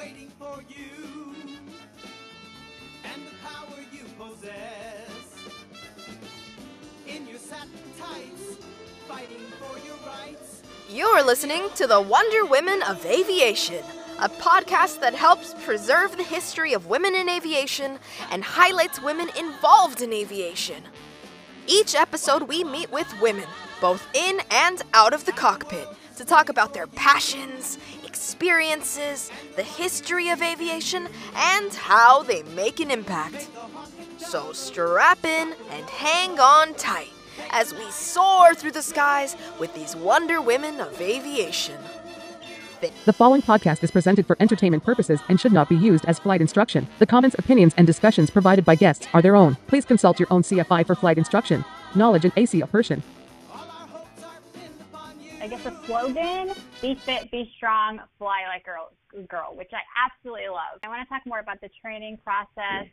waiting for you and the power you possess. In your satin tights, fighting for your rights. You're listening to the Wonder Women of Aviation, a podcast that helps preserve the history of women in aviation and highlights women involved in aviation. Each episode, we meet with women, both in and out of the cockpit, to talk about their passions, experiences, the history of aviation, and how they make an impact. So strap in and hang on tight as we soar through the skies with these Wonder Women of Aviation. The following podcast is presented for entertainment purposes and should not be used as flight instruction. The comments, opinions, and discussions provided by guests are their own. Please consult your own CFI for flight instruction, knowledge, and AC person. I guess the slogan, be fit, be strong, fly like a girl, which I absolutely love. I want to talk more about the training process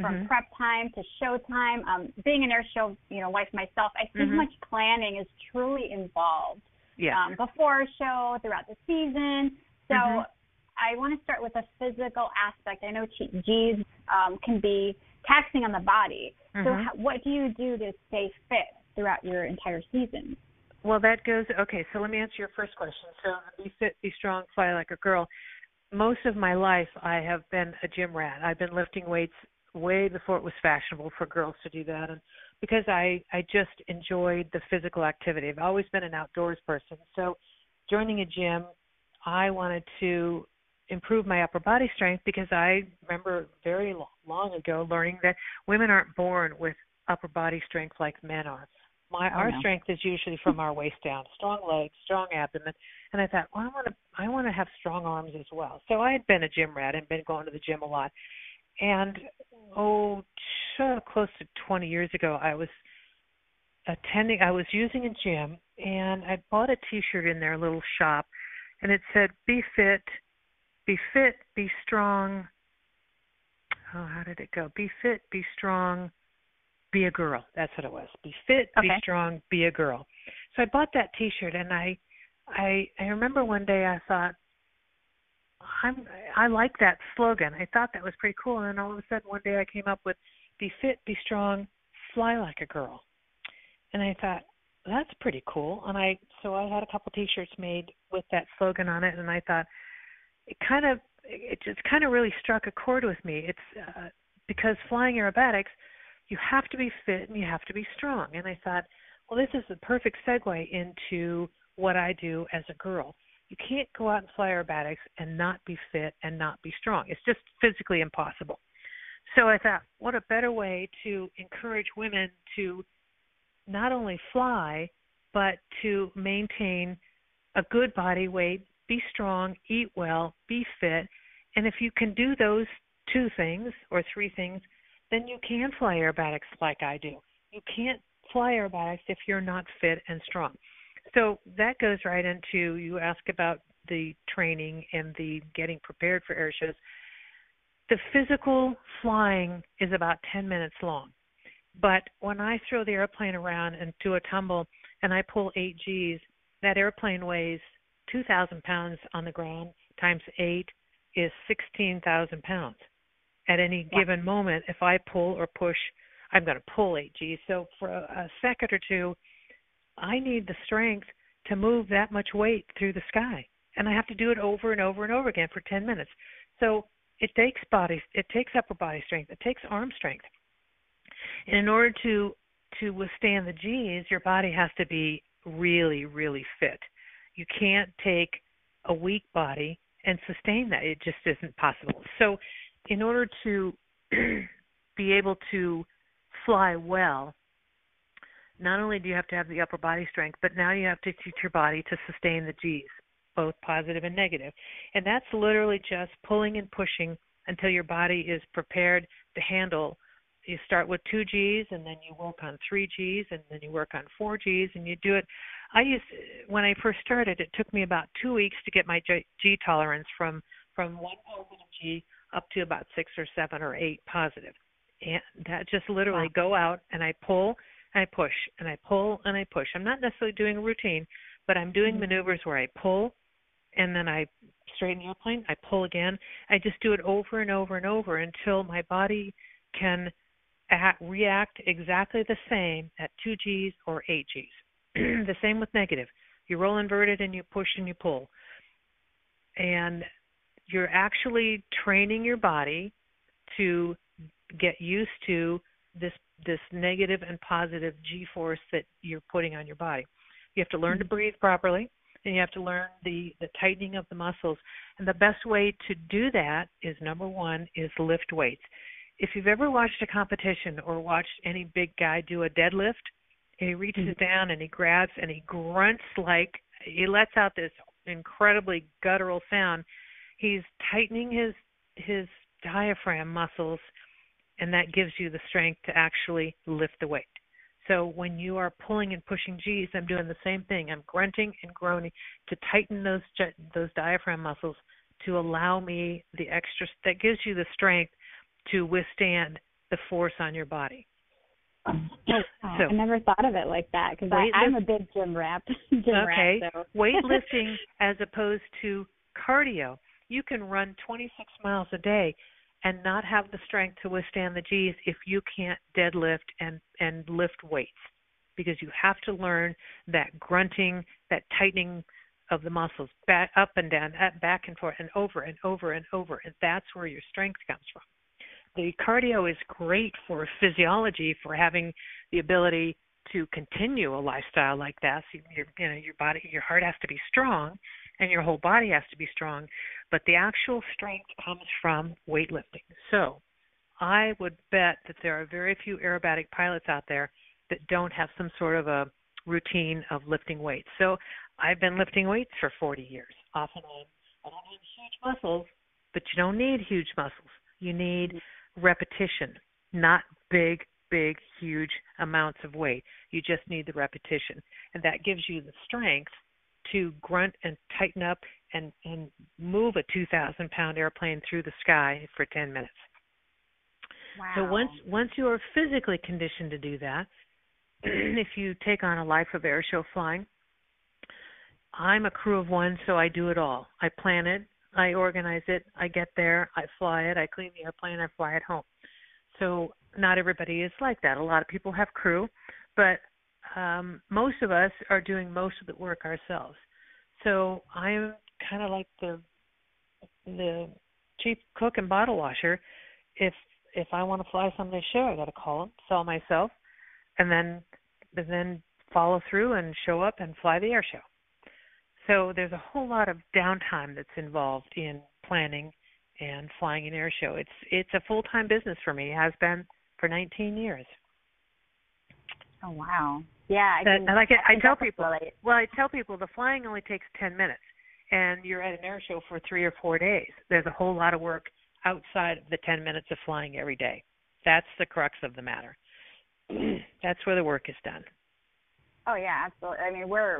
from prep time to show time. Um, being an air show, you know, wife myself, I see how much planning is truly involved Yeah. um, before a show, throughout the season. So I want to start with the physical aspect. I know G's um, can be taxing on the body. So how, what do you do to stay fit throughout your entire season? Well, that goes okay. So let me answer your first question. So be fit, be strong, fly like a girl. Most of my life, I have been a gym rat. I've been lifting weights way before it was fashionable for girls to do that, and because I I just enjoyed the physical activity. I've always been an outdoors person. So joining a gym, I wanted to improve my upper body strength because I remember very lo- long ago learning that women aren't born with upper body strength like men are. My oh, our no. strength is usually from our waist down, strong legs, strong abdomen, and I thought, well, I want to I want to have strong arms as well. So I had been a gym rat and been going to the gym a lot, and oh, t- close to 20 years ago, I was attending. I was using a gym, and I bought a T-shirt in their little shop, and it said, "Be fit, be fit, be strong." Oh, how did it go? Be fit, be strong, be a girl. That's what it was. Be fit, be strong, be a girl. So I bought that T-shirt, and I, I, I remember one day I thought, I'm, I like that slogan. I thought that was pretty cool, and then all of a sudden one day I came up with, "Be fit, be strong, fly like a girl," and I thought that's pretty cool. And I, so I had a couple T-shirts made with that slogan on it, and I thought it kind of, it just kind of really struck a chord with me. It's uh, because flying aerobatics, you have to be fit and you have to be strong. And I thought, well, this is the perfect segue into what I do as a girl. You can't go out and fly aerobatics and not be fit and not be strong. It's just physically impossible. So I thought, what a better way to encourage women to not only fly, but to maintain a good body weight, be strong, eat well, be fit. And if you can do those two things or three things, then you can fly aerobatics like I do. You can't fly aerobatics if you're not fit and strong. So that goes right into you ask about the training and the getting prepared for air shows. The physical flying is about 10 minutes long. But when I throw the airplane around and do a tumble and I pull 8 Gs, that airplane weighs 2,000 pounds on the ground times 8 is 16,000 pounds. At any given moment, if I pull or push, I'm going to pull 8 Gs. So for a, a second or two, I need the strength to move that much weight through the sky. And I have to do it over and over and over again for 10 minutes. So it takes body, it takes upper body strength, it takes arm strength. And in order to to withstand the G's, your body has to be really, really fit. You can't take a weak body and sustain that. It just isn't possible. So, in order to be able to fly well, not only do you have to have the upper body strength, but now you have to teach your body to sustain the G's, both positive and negative. And that's literally just pulling and pushing until your body is prepared to handle. You start with two G's and then you work on three G's and then you work on four G's and you do it. I used when I first started, it took me about two weeks to get my G, tolerance from from one positive G up to about six or seven or eight positive. And that just literally go out and I pull and I push and I pull and I push. I'm not necessarily doing a routine, but I'm doing mm-hmm. maneuvers where I pull and then I straighten the airplane, I pull again. I just do it over and over and over until my body can act, react exactly the same at 2 G's or 8 G's. the same with negative. You roll inverted and you push and you pull. And you're actually training your body to get used to this this negative and positive G force that you're putting on your body. You have to learn to mm-hmm. breathe properly and you have to learn the the tightening of the muscles. And the best way to do that is number 1 is lift weights. If you've ever watched a competition or watched any big guy do a deadlift, and he reaches mm-hmm. down and he grabs and he grunts like he lets out this incredibly guttural sound. He's tightening his his diaphragm muscles and that gives you the strength to actually lift the weight. So when you are pulling and pushing G's, I'm doing the same thing. I'm grunting and groaning to tighten those those diaphragm muscles to allow me the extra that gives you the strength to withstand the force on your body. Oh, so, I never thought of it like that because I'm a big gym rat. gym okay. Rat, so. weightlifting as opposed to cardio. You can run 26 miles a day and not have the strength to withstand the G's if you can't deadlift and and lift weights because you have to learn that grunting, that tightening of the muscles back up and down, up, back and forth and over and over and over and that's where your strength comes from. The cardio is great for physiology for having the ability to continue a lifestyle like that. So your you know your body your heart has to be strong and your whole body has to be strong, but the actual strength comes from weightlifting. So, I would bet that there are very few aerobatic pilots out there that don't have some sort of a routine of lifting weights. So, I've been lifting weights for 40 years, on. I don't have huge muscles, but you don't need huge muscles. You need repetition, not big, big, huge amounts of weight. You just need the repetition. And that gives you the strength to grunt and tighten up and, and move a 2,000 pound airplane through the sky for 10 minutes. Wow. So once once you are physically conditioned to do that, if you take on a life of air show flying, I'm a crew of one, so I do it all. I plan it, I organize it, I get there, I fly it, I clean the airplane, I fly it home. So not everybody is like that. A lot of people have crew, but um, most of us are doing most of the work ourselves. So I'm kind of like the the chief cook and bottle washer. If if I want to fly someday show, I got to call them, sell myself, and then and then follow through and show up and fly the air show. So there's a whole lot of downtime that's involved in planning and flying an air show. It's it's a full time business for me. It has been for 19 years. Oh wow! Yeah, I, that, can, like I, I, tell people. Well, I tell people the flying only takes 10 minutes, and you're at an air show for three or four days. There's a whole lot of work outside of the 10 minutes of flying every day. That's the crux of the matter. That's where the work is done. Oh yeah, absolutely. I mean, we're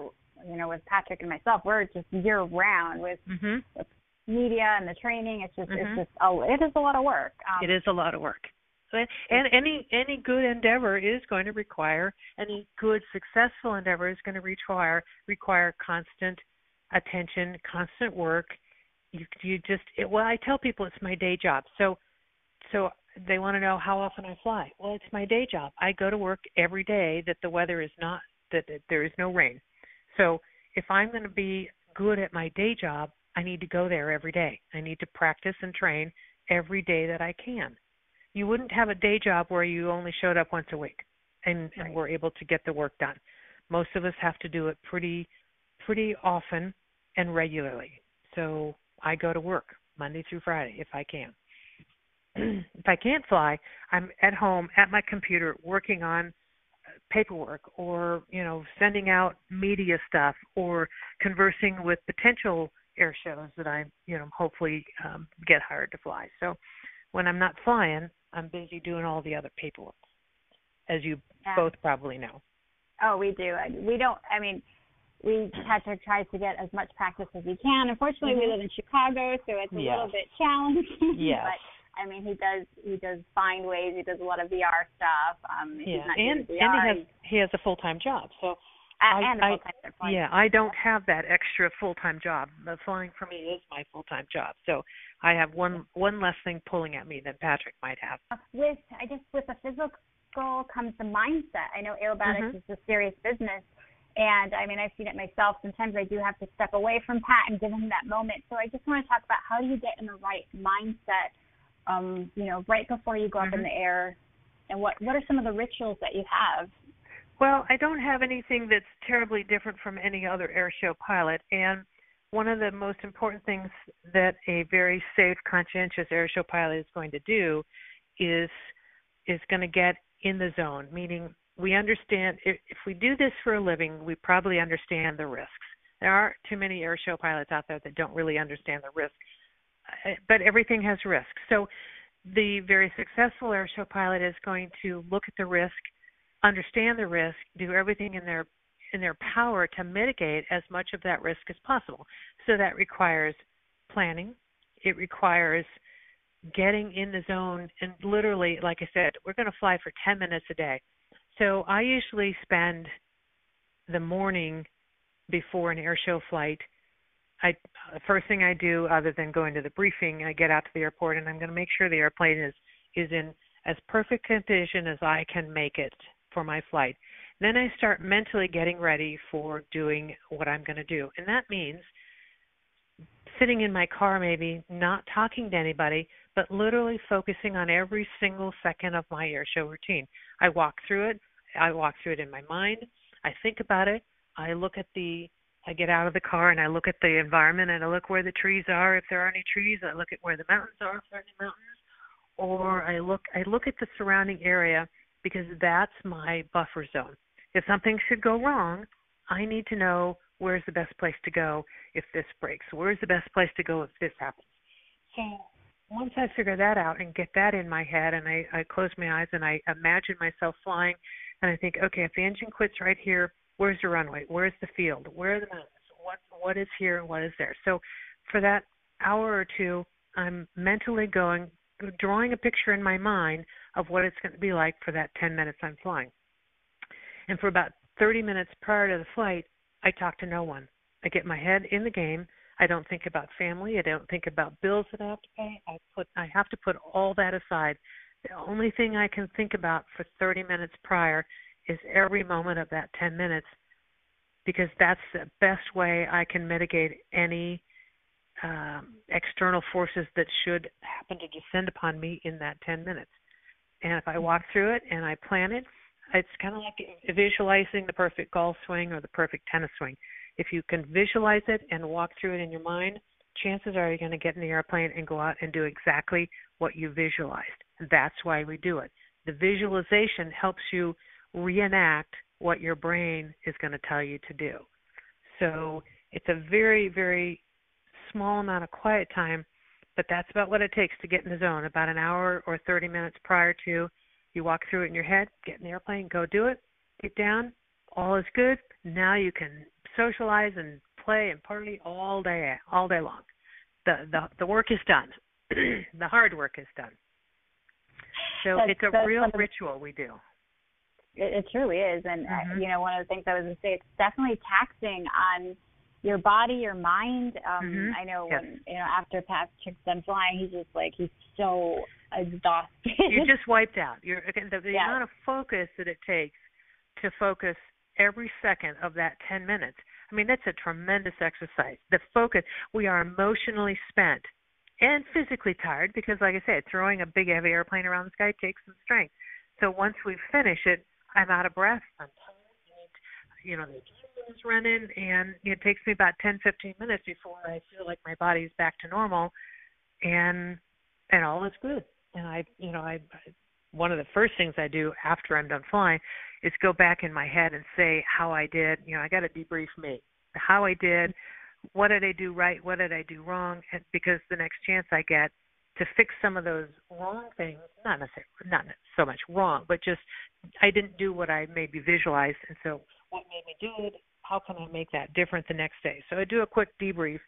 you know with Patrick and myself, we're just year round with, mm-hmm. with media and the training. It's just mm-hmm. it's just a, it is a lot of work. Um, it is a lot of work. And any any good endeavor is going to require any good successful endeavor is going to require require constant attention, constant work. You you just it, well I tell people it's my day job. So so they want to know how often I fly. Well, it's my day job. I go to work every day that the weather is not that, that there is no rain. So if I'm going to be good at my day job, I need to go there every day. I need to practice and train every day that I can you wouldn't have a day job where you only showed up once a week and, right. and were able to get the work done. Most of us have to do it pretty pretty often and regularly. So I go to work Monday through Friday if I can. if I can't fly, I'm at home at my computer working on paperwork or you know sending out media stuff or conversing with potential air shows that I you know hopefully um, get hired to fly. So when I'm not flying, I'm busy doing all the other paperwork, as you yeah. both probably know. Oh, we do. We don't. I mean, we Patrick tries to get as much practice as he can. Unfortunately, mm-hmm. we live in Chicago, so it's a little bit challenging. Yes. but I mean, he does he does find ways. He does a lot of VR stuff. Um, yeah, and and he has he has a full time job, so and I, full-time they're flying. yeah, I don't have that extra full-time job. The flying for me is my full-time job. So I have one one less thing pulling at me than Patrick might have. With I guess with the physical comes the mindset. I know aerobatics Mhm. is a serious business, and I mean I've seen it myself. Sometimes I do have to step away from Pat and give him that moment. So I just want to talk about how do you get in the right mindset, um, you know, right before you go up in Mhm. the air, and what what are some of the rituals that you have? Well, I don't have anything that's terribly different from any other airshow pilot. And one of the most important things that a very safe, conscientious airshow pilot is going to do is is going to get in the zone. Meaning, we understand if, if we do this for a living, we probably understand the risks. There aren't too many airshow pilots out there that don't really understand the risk, Uh, but everything has risks. So, the very successful airshow pilot is going to look at the risk understand the risk, do everything in their in their power to mitigate as much of that risk as possible. So that requires planning. It requires getting in the zone and literally like I said, we're going to fly for 10 minutes a day. So I usually spend the morning before an air show flight I the first thing I do other than going to the briefing, I get out to the airport and I'm going to make sure the airplane is is in as perfect condition as I can make it for my flight. Then I start mentally getting ready for doing what I'm going to do. And that means sitting in my car, maybe not talking to anybody, but literally focusing on every single second of my air show routine. I walk through it. I walk through it in my mind. I think about it. I look at the I get out of the car and I look at the environment and I look where the trees are if there are any trees. I look at where the mountains are if there are any mountains. Or I look I look at the surrounding area because that's my buffer zone. If something should go wrong, I need to know where's the best place to go if this breaks. Where's the best place to go if this happens? So once I figure that out and get that in my head and I, I close my eyes and I imagine myself flying and I think, okay, if the engine quits right here, where's the runway? Where's the field? Where are the mountains? What what is here and what is there? So for that hour or two, I'm mentally going drawing a picture in my mind of what it's going to be like for that 10 minutes I'm flying. And for about 30 minutes prior to the flight, I talk to no one. I get my head in the game. I don't think about family. I don't think about bills that I have to pay. I put I have to put all that aside. The only thing I can think about for 30 minutes prior is every moment of that 10 minutes because that's the best way I can mitigate any um, external forces that should happen to descend upon me in that 10 minutes. And if I walk through it and I plan it, it's kind of like visualizing the perfect golf swing or the perfect tennis swing. If you can visualize it and walk through it in your mind, chances are you're going to get in the airplane and go out and do exactly what you visualized. That's why we do it. The visualization helps you reenact what your brain is going to tell you to do. So it's a very, very small amount of quiet time, but that's about what it takes to get in the zone. About an hour or 30 minutes prior to you walk through it in your head, get in the airplane, go do it, get down, all is good. Now you can socialize and play and party all day, all day long. The the the work is done. the hard work is done. So That's- it's a real ritual we do. It, it truly is, and uh, Mhm. you know, one of the things I was going to say, it's definitely taxing on your body, your mind. Um, Mhm. I know Yes. when you know after Patrick's done flying, he's just like he's so exhausted. You're just wiped out. You're again the, the amount of focus that it takes to focus every second of that 10 minutes. I mean, that's a tremendous exercise. The focus, we are emotionally spent and physically tired because, like I said, throwing a big heavy airplane around the sky takes some strength. So once we finish it, I'm out of breath. I'm tired. You know, the adrenaline running, and it takes me about 10, 15 minutes before I feel like my body's back to normal, and and all is good. And I, you know, I one of the first things I do after I'm done flying is go back in my head and say how I did. You know, I got to debrief me, how I did, what did I do right, what did I do wrong, and because the next chance I get to fix some of those wrong things, not necessarily, not so much wrong, but just I didn't do what I maybe visualized, and so what made me do it? How can I make that different the next day? So I do a quick debrief,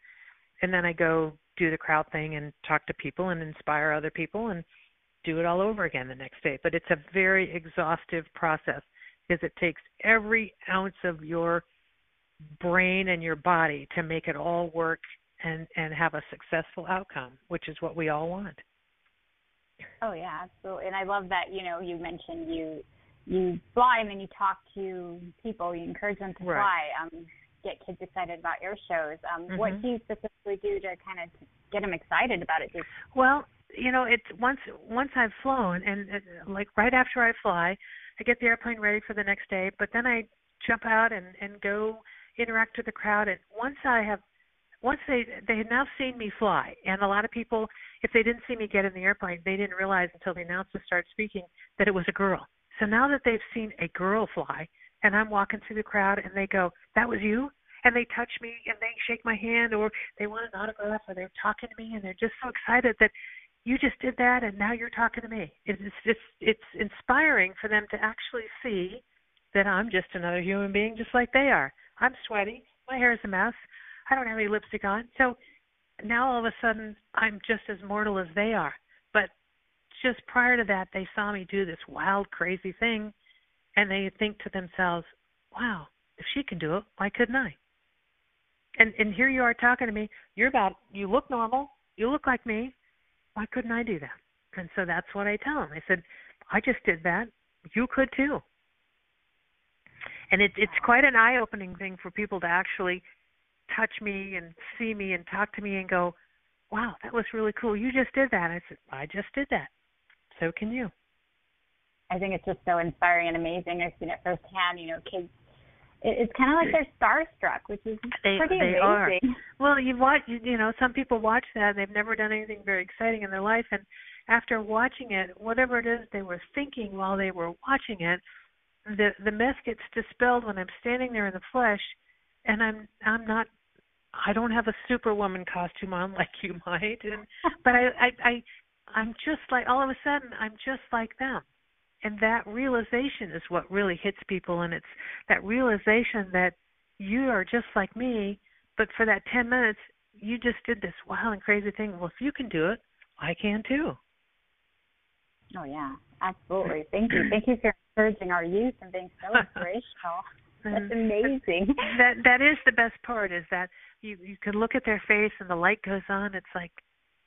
and then I go do the crowd thing and talk to people and inspire other people and do it all over again the next day. But it's a very exhaustive process. because it takes every ounce of your brain and your body to make it all work and and have a successful outcome, which is what we all want. Oh yeah, absolutely. And I love that, you know, you mentioned you you fly and then you talk to people, you encourage them to right. fly, um, get kids excited about air shows. Um, mm-hmm. What do you specifically do to kind of get them excited about it? Just well, you know, it's once once I've flown and uh, like right after I fly, I get the airplane ready for the next day, but then I jump out and and go interact with the crowd. And once I have once they they had now seen me fly, and a lot of people, if they didn't see me get in the airplane, they didn't realize until the announcer started speaking that it was a girl. So now that they've seen a girl fly, and I'm walking through the crowd, and they go, "That was you," and they touch me, and they shake my hand, or they want an autograph, or they're talking to me, and they're just so excited that you just did that, and now you're talking to me. It's just it's inspiring for them to actually see that I'm just another human being, just like they are. I'm sweaty, my hair is a mess, I don't have any lipstick on, so now all of a sudden I'm just as mortal as they are. Just prior to that, they saw me do this wild, crazy thing, and they think to themselves, "Wow, if she can do it, why couldn't I?" And and here you are talking to me. You're about you look normal. You look like me. Why couldn't I do that? And so that's what I tell them. I said, I just did that. You could too. And it, it's quite an eye-opening thing for people to actually touch me and see me and talk to me and go, "Wow, that was really cool. You just did that." I said, "I just did that." So can you. I think it's just so inspiring and amazing. I've seen it firsthand. You know, kids. it's kind of like they're starstruck, which is they, pretty they amazing. Are. Well, you watch. You know, some people watch that and they've never done anything very exciting in their life, and after watching it, whatever it is they were thinking while they were watching it, the the myth gets dispelled when I'm standing there in the flesh, and I'm I'm not. I don't have a superwoman costume on like you might, and but I I, I I'm just like all of a sudden I'm just like them. And that realization is what really hits people and it's that realization that you are just like me, but for that 10 minutes you just did this wild and crazy thing. Well, if you can do it, I can too. Oh yeah, absolutely. Thank you. Thank you for encouraging our youth and being so inspirational. That's amazing. that that is the best part is that you you can look at their face and the light goes on. It's like,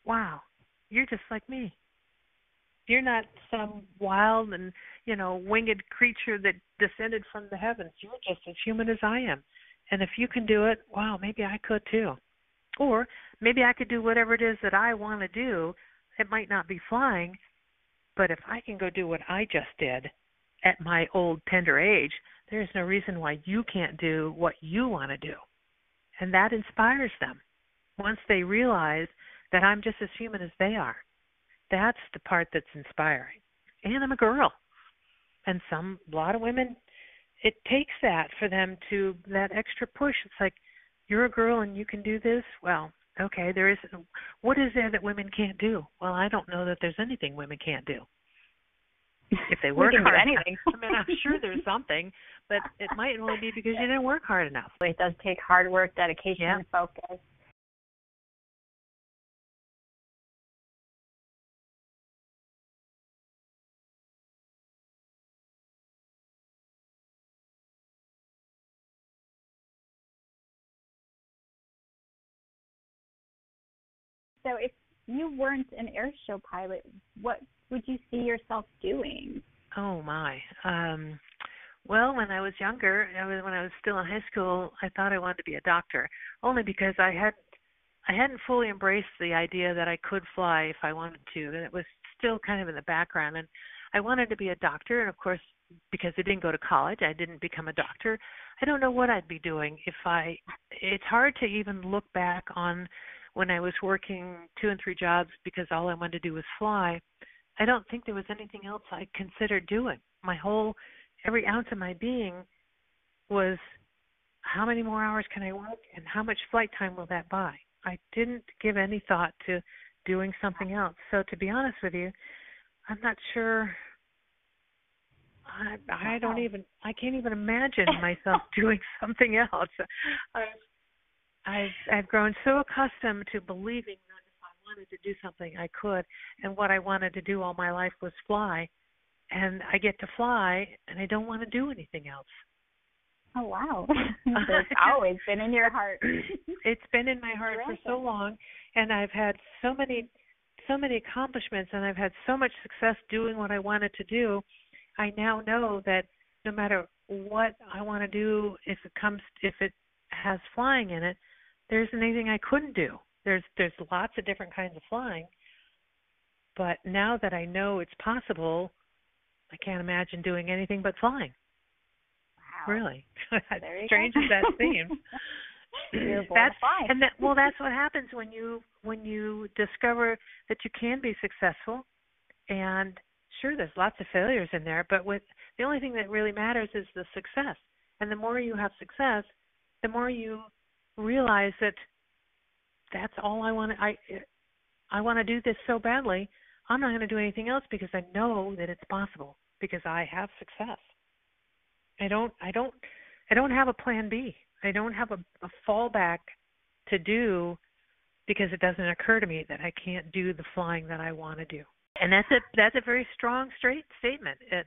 wow, you're just like me. You're not some wild and, you know, winged creature that descended from the heavens. You're just as human as I am. And if you can do it, wow, maybe I could too. Or maybe I could do whatever it is that I want to do. It might not be flying, but if I can go do what I just did at my old tender age, there's no reason why you can't do what you want to do. And that inspires them once they realize that I'm just as human as they are. That's the part that's inspiring. And I'm a girl. And some a lot of women it takes that for them to that extra push. It's like you're a girl and you can do this. Well, okay, there is what is there that women can't do? Well, I don't know that there's anything women can't do. If they work hard anything. I mean, I'm sure there's something, but it might only be because you didn't work hard enough. It does take hard work, dedication, yeah. focus. So if you weren't an air show pilot, what would you see yourself doing? Oh my. Um well, when I was younger, I was, when I was still in high school, I thought I wanted to be a doctor, only because I had I hadn't fully embraced the idea that I could fly if I wanted to, and it was still kind of in the background. And I wanted to be a doctor, and of course, because I didn't go to college, I didn't become a doctor. I don't know what I'd be doing if I. It's hard to even look back on when I was working two and three jobs because all I wanted to do was fly, I don't think there was anything else I considered doing. My whole, every ounce of my being was how many more hours can I work and how much flight time will that buy? I didn't give any thought to doing something else. So to be honest with you, I'm not sure I I don't even I can't even imagine myself doing something else. I I've I've grown so accustomed to believing that if I wanted to do something I could and what I wanted to do all my life was fly and I get to fly, and I don't want to do anything else. Oh wow! it's always been in your heart. it's been in my heart for so long, and I've had so many, so many accomplishments, and I've had so much success doing what I wanted to do. I now know that no matter what I want to do, if it comes, if it has flying in it, there isn't anything I couldn't do. There's there's lots of different kinds of flying, but now that I know it's possible, I can't imagine doing anything but flying. Wow. Really, strange as that seems. that's and that well, that's what happens when you when you discover that you can be successful. And sure, there's lots of failures in there, but with the only thing that really matters is the success. And the more you have success, the more you realize that that's all I want to I I want to do this so badly. I'm not going to do anything else because I know that it's possible because I have success. I don't I don't I don't have a plan B. I don't have a, a fallback to do because it doesn't occur to me that I can't do the flying that I want to do. And that's a that's a very strong straight statement. It,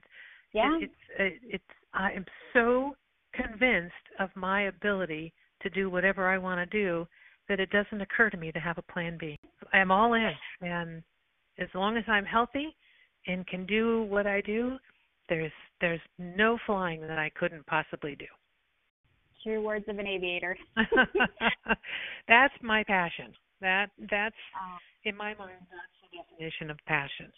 yeah. It, it's it, it's I am so convinced of my ability to do whatever I want to do that it doesn't occur to me to have a plan B. I'm all in and as long as I'm healthy and can do what I do, there's there's no flying that I couldn't possibly do. True words of an aviator. that's my passion. That that's uh, in my mind that's the definition of passion.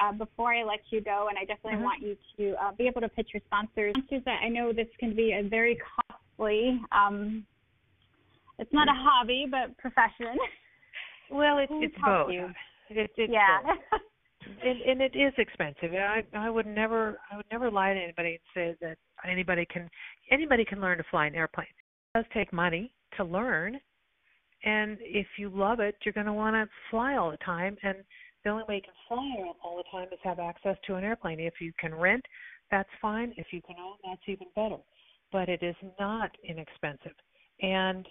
Uh, before I let you go, and I definitely mm-hmm. want you to uh, be able to pitch your sponsors. Sponsors that I know this can be a very costly. Um, it's not a hobby, but profession. Well, it's it's both. You? It, it's yeah. both. and, and it is expensive. I I would never I would never lie to anybody and say that anybody can anybody can learn to fly an airplane. It does take money to learn, and if you love it, you're going to want to fly all the time. And the only way you can fly all the time is have access to an airplane. If you can rent, that's fine. If you can own, that's even better. But it is not inexpensive. And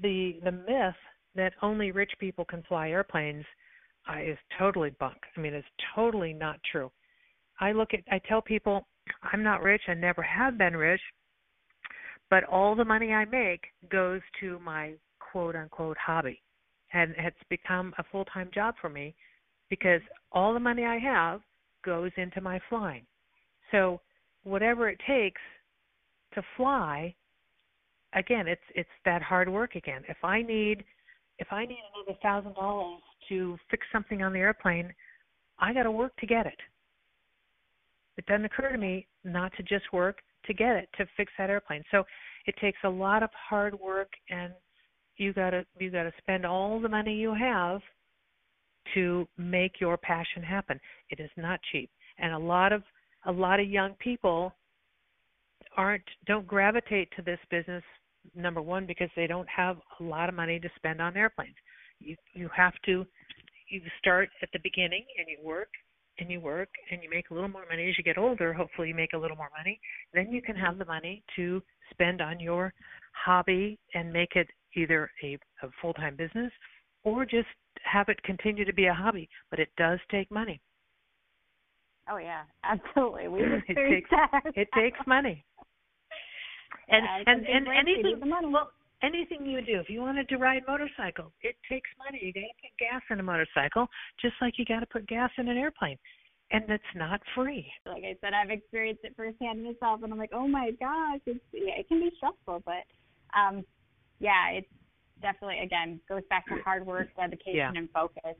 the the myth that only rich people can fly airplanes uh, is totally bunk. I mean, it's totally not true. I look at, I tell people, I'm not rich. I never have been rich, but all the money I make goes to my quote unquote hobby, and it's become a full time job for me because all the money I have goes into my flying. So whatever it takes to fly, again, it's it's that hard work again. If I need if I need another thousand dollars to fix something on the airplane, I got to work to get it. It doesn't occur to me not to just work to get it to fix that airplane. So it takes a lot of hard work, and you got to you got to spend all the money you have to make your passion happen. It is not cheap, and a lot of a lot of young people aren't don't gravitate to this business number one because they don't have a lot of money to spend on airplanes. You you have to you start at the beginning and you work and you work and you make a little more money. As you get older hopefully you make a little more money. Then you can have the money to spend on your hobby and make it either a, a full time business or just have it continue to be a hobby but it does take money oh yeah absolutely we it takes that. it takes money and yeah, and and anything well anything you do, if you wanted to ride motorcycle, it takes money. You got to put gas in a motorcycle, just like you got to put gas in an airplane, and it's not free. Like I said, I've experienced it firsthand myself, and I'm like, oh my gosh, it's yeah, it can be stressful, but um, yeah, it's definitely again goes back to hard work, dedication, yeah. and focus.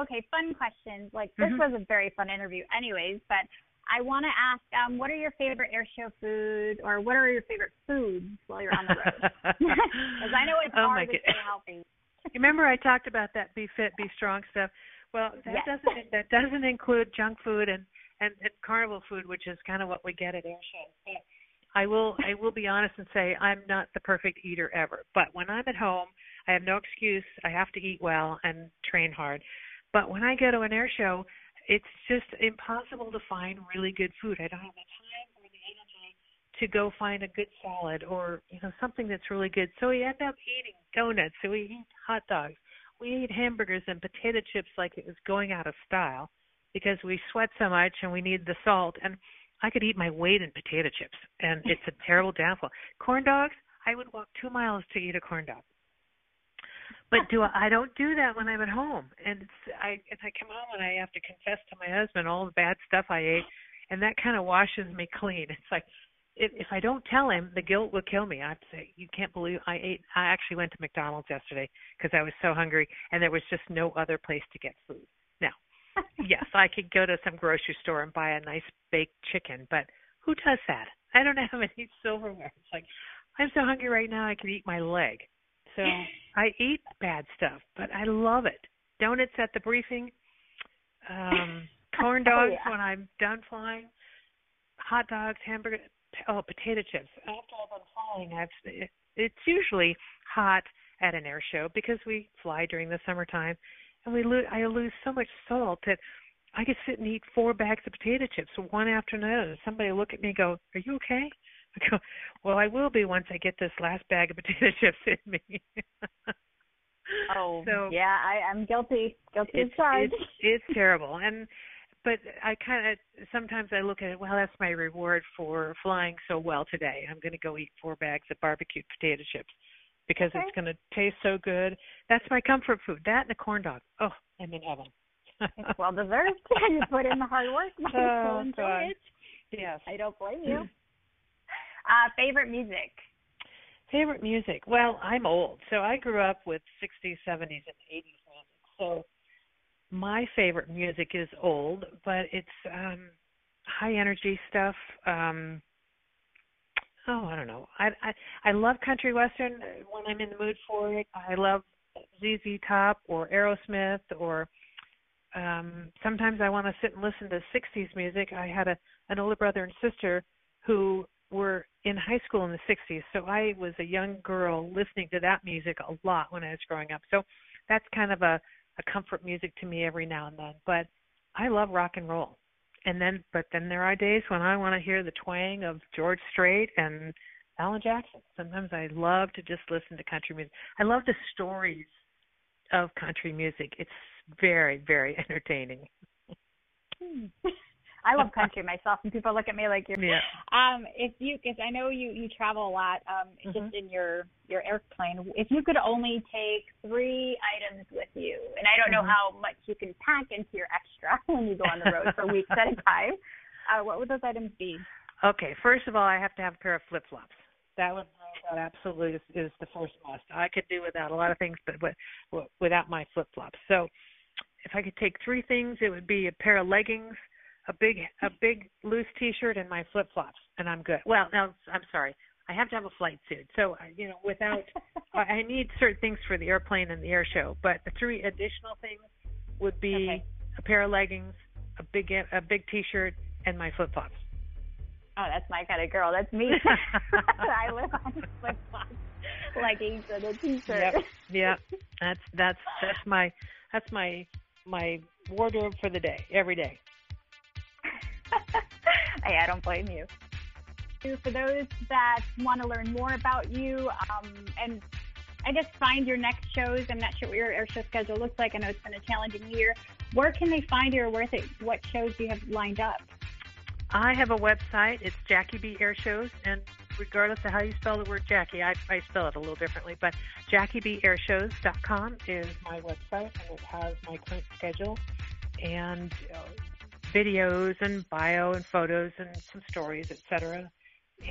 Okay, fun questions. Like this mm-hmm. was a very fun interview, anyways. But I want to ask, um, what are your favorite airshow food, or what are your favorite foods while you're on the road? Because I know it's oh hard to stay healthy. Remember, I talked about that be fit, be strong stuff. Well, that yes. doesn't that doesn't include junk food and, and and carnival food, which is kind of what we get at air shows. But I will I will be honest and say I'm not the perfect eater ever. But when I'm at home, I have no excuse. I have to eat well and train hard. But when I go to an air show, it's just impossible to find really good food. I don't have the time or the energy to go find a good salad or you know something that's really good. So we end up eating donuts. So we eat hot dogs. We eat hamburgers and potato chips like it was going out of style. because we sweat so much and we need the salt. And I could eat my weight in potato chips, and it's a terrible downfall. Corn dogs, I would walk two miles to eat a corn dog. But do I, I don't do that when I'm at home, and it's, I if I come home and I have to confess to my husband all the bad stuff I ate, and that kind of washes me clean. It's like if if I don't tell him, the guilt will kill me. I'd say, "You can't believe I ate." I actually went to McDonald's yesterday because I was so hungry, and there was just no other place to get food. Now, yes, I could go to some grocery store and buy a nice baked chicken, but who does that? I don't have any silverware. It's like I'm so hungry right now, I could eat my leg. So I eat bad stuff, but I love it. Donuts at the briefing, um, corn Oh, dogs yeah. when I'm done flying, hot dogs, hamburger, oh, potato chips. After I've been flying, I've it's usually hot at an air show because we fly during the summertime, and we lose I lose so much salt that I could sit and eat four bags of potato chips one afternoon. another. Somebody look at me and go, "Are you okay?" "Well, I will be once I get this last bag of potato chips in me." Oh, So- yeah, I, I'm guilty. Guilty as it's charged. it's it's terrible and but i kind of sometimes i look at it well that's my reward for flying so well today i'm going to go eat four bags of barbecued potato chips because Okay. it's going to taste so good that's my comfort food that and a corn dog oh i'm in heaven It's well deserved. you put in the hard work. Oh, enjoy God. it. yes I don't blame you. Uh, favorite music? Favorite music? Well, I'm old, so I grew up with 60s, 70s, and 80s music. So my favorite music is old, but it's um high energy stuff. Um Oh, I don't know. I I I love country western when I'm in the mood for it. I love ZZ Top or Aerosmith or um sometimes I want to sit and listen to 60s music. I had a an older brother and sister who were in high school in the 60s, so I was a young girl listening to that music a lot when I was growing up. So that's kind of a a comfort music to me every now and then. But I love rock and roll. And then but then there are days when I want to hear the twang of George Strait and Alan Jackson. Sometimes I love to just listen to country music. I love the stories of country music. It's very very entertaining. Hmm. I love country myself, and people look at me like you're. Yeah. Um, if you, because I know you you travel a lot, um, Mhm. just in your your airplane. If you could only take three items with you, and I don't know Mhm. how much you can pack into your extra when you go on the road for weeks at a time, uh, what would those items be? Okay, first of all, I have to have a pair of flip flops. That would that absolutely is, is the first must. I could do without a lot of things, but but without my flip flops. So, if I could take three things, it would be a pair of leggings, a big a big loose T-shirt, and my flip flops, and I'm good. Well, now I'm sorry, I have to have a flight suit. So I- you know, without I I need certain things for the airplane and the air show, but the three additional things would be Okay. a pair of leggings, a big a big T-shirt, and my flip flops. Oh, that's my kind of girl. That's me. I live on flip flops, leggings, and a t-shirt. Yep. Yeah, that's that's that's my that's my my wardrobe for the day every day. Hey, I don't blame you. For those that want to learn more about you um, and I guess find your next shows, I'm not sure what your air show schedule looks like. I know it's been a challenging year. Where can they find you or where they, what shows do you have lined up? I have a website. It's Jackie B Air Shows, and regardless of how you spell the word Jackie, I, I spell it a little differently. But JackieBAirshows.com is my website, and it has my current schedule and uh, videos and bio and photos and some stories, etc.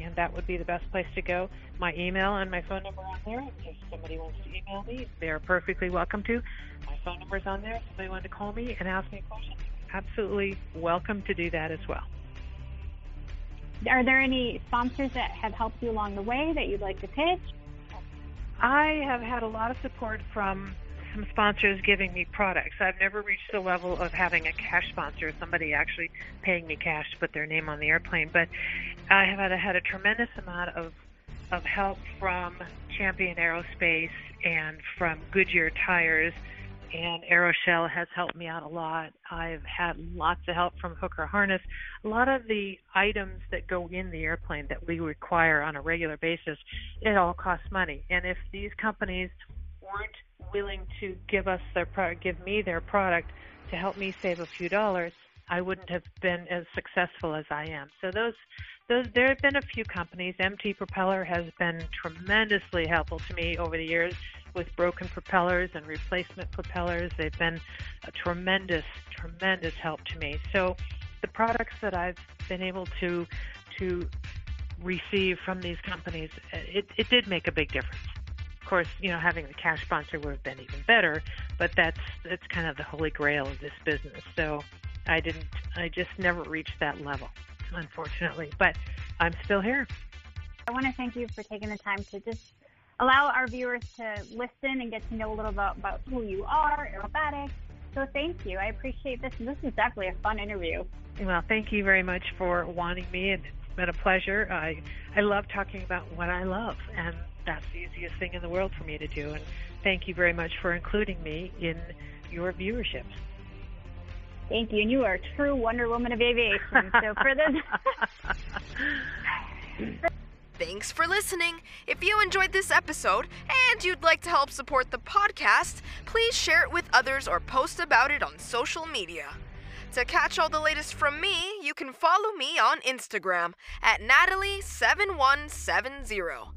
And that would be the best place to go. My email and my phone number on there. If somebody wants to email me, they're perfectly welcome to. My phone number's on there. If somebody wanted to call me and ask me a question, absolutely welcome to do that as well. Are there any sponsors that have helped you along the way that you'd like to pitch? I have had a lot of support from some sponsors giving me products. I've never reached the level of having a cash sponsor, somebody actually paying me cash to put their name on the airplane, but I have had, had a tremendous amount of of help from Champion Aerospace and from Goodyear Tires and Aeroshell has helped me out a lot. I've had lots of help from Hooker Harness. A lot of the items that go in the airplane that we require on a regular basis, it all costs money. And if these companies weren't willing to give us their product, give me their product to help me save a few dollars, I wouldn't have been as successful as I am. So those those there have been a few companies. MT Propeller has been tremendously helpful to me over the years with broken propellers and replacement propellers. They've been a tremendous tremendous help to me. So the products that I've been able to to receive from these companies, it, it did make a big difference. Of course, you know, having the cash sponsor would have been even better, but that's that's kind of the holy grail of this business. So I didn't, I just never reached that level, unfortunately. But I'm still here. I want to thank you for taking the time to just allow our viewers to listen and get to know a little bit about who you are, aerobatics. So thank you. I appreciate this. This is definitely a fun interview. Well, thank you very much for wanting me, and it's been a pleasure. I I love talking about what I love, and that's the easiest thing in the world for me to do. And thank you very much for including me in your viewership. Thank you. And you are a true Wonder Woman of aviation. So for this. Thanks for listening. If you enjoyed this episode and you'd like to help support the podcast, please share it with others or post about it on social media. To catch all the latest from me, you can follow me on Instagram at Natalie7170.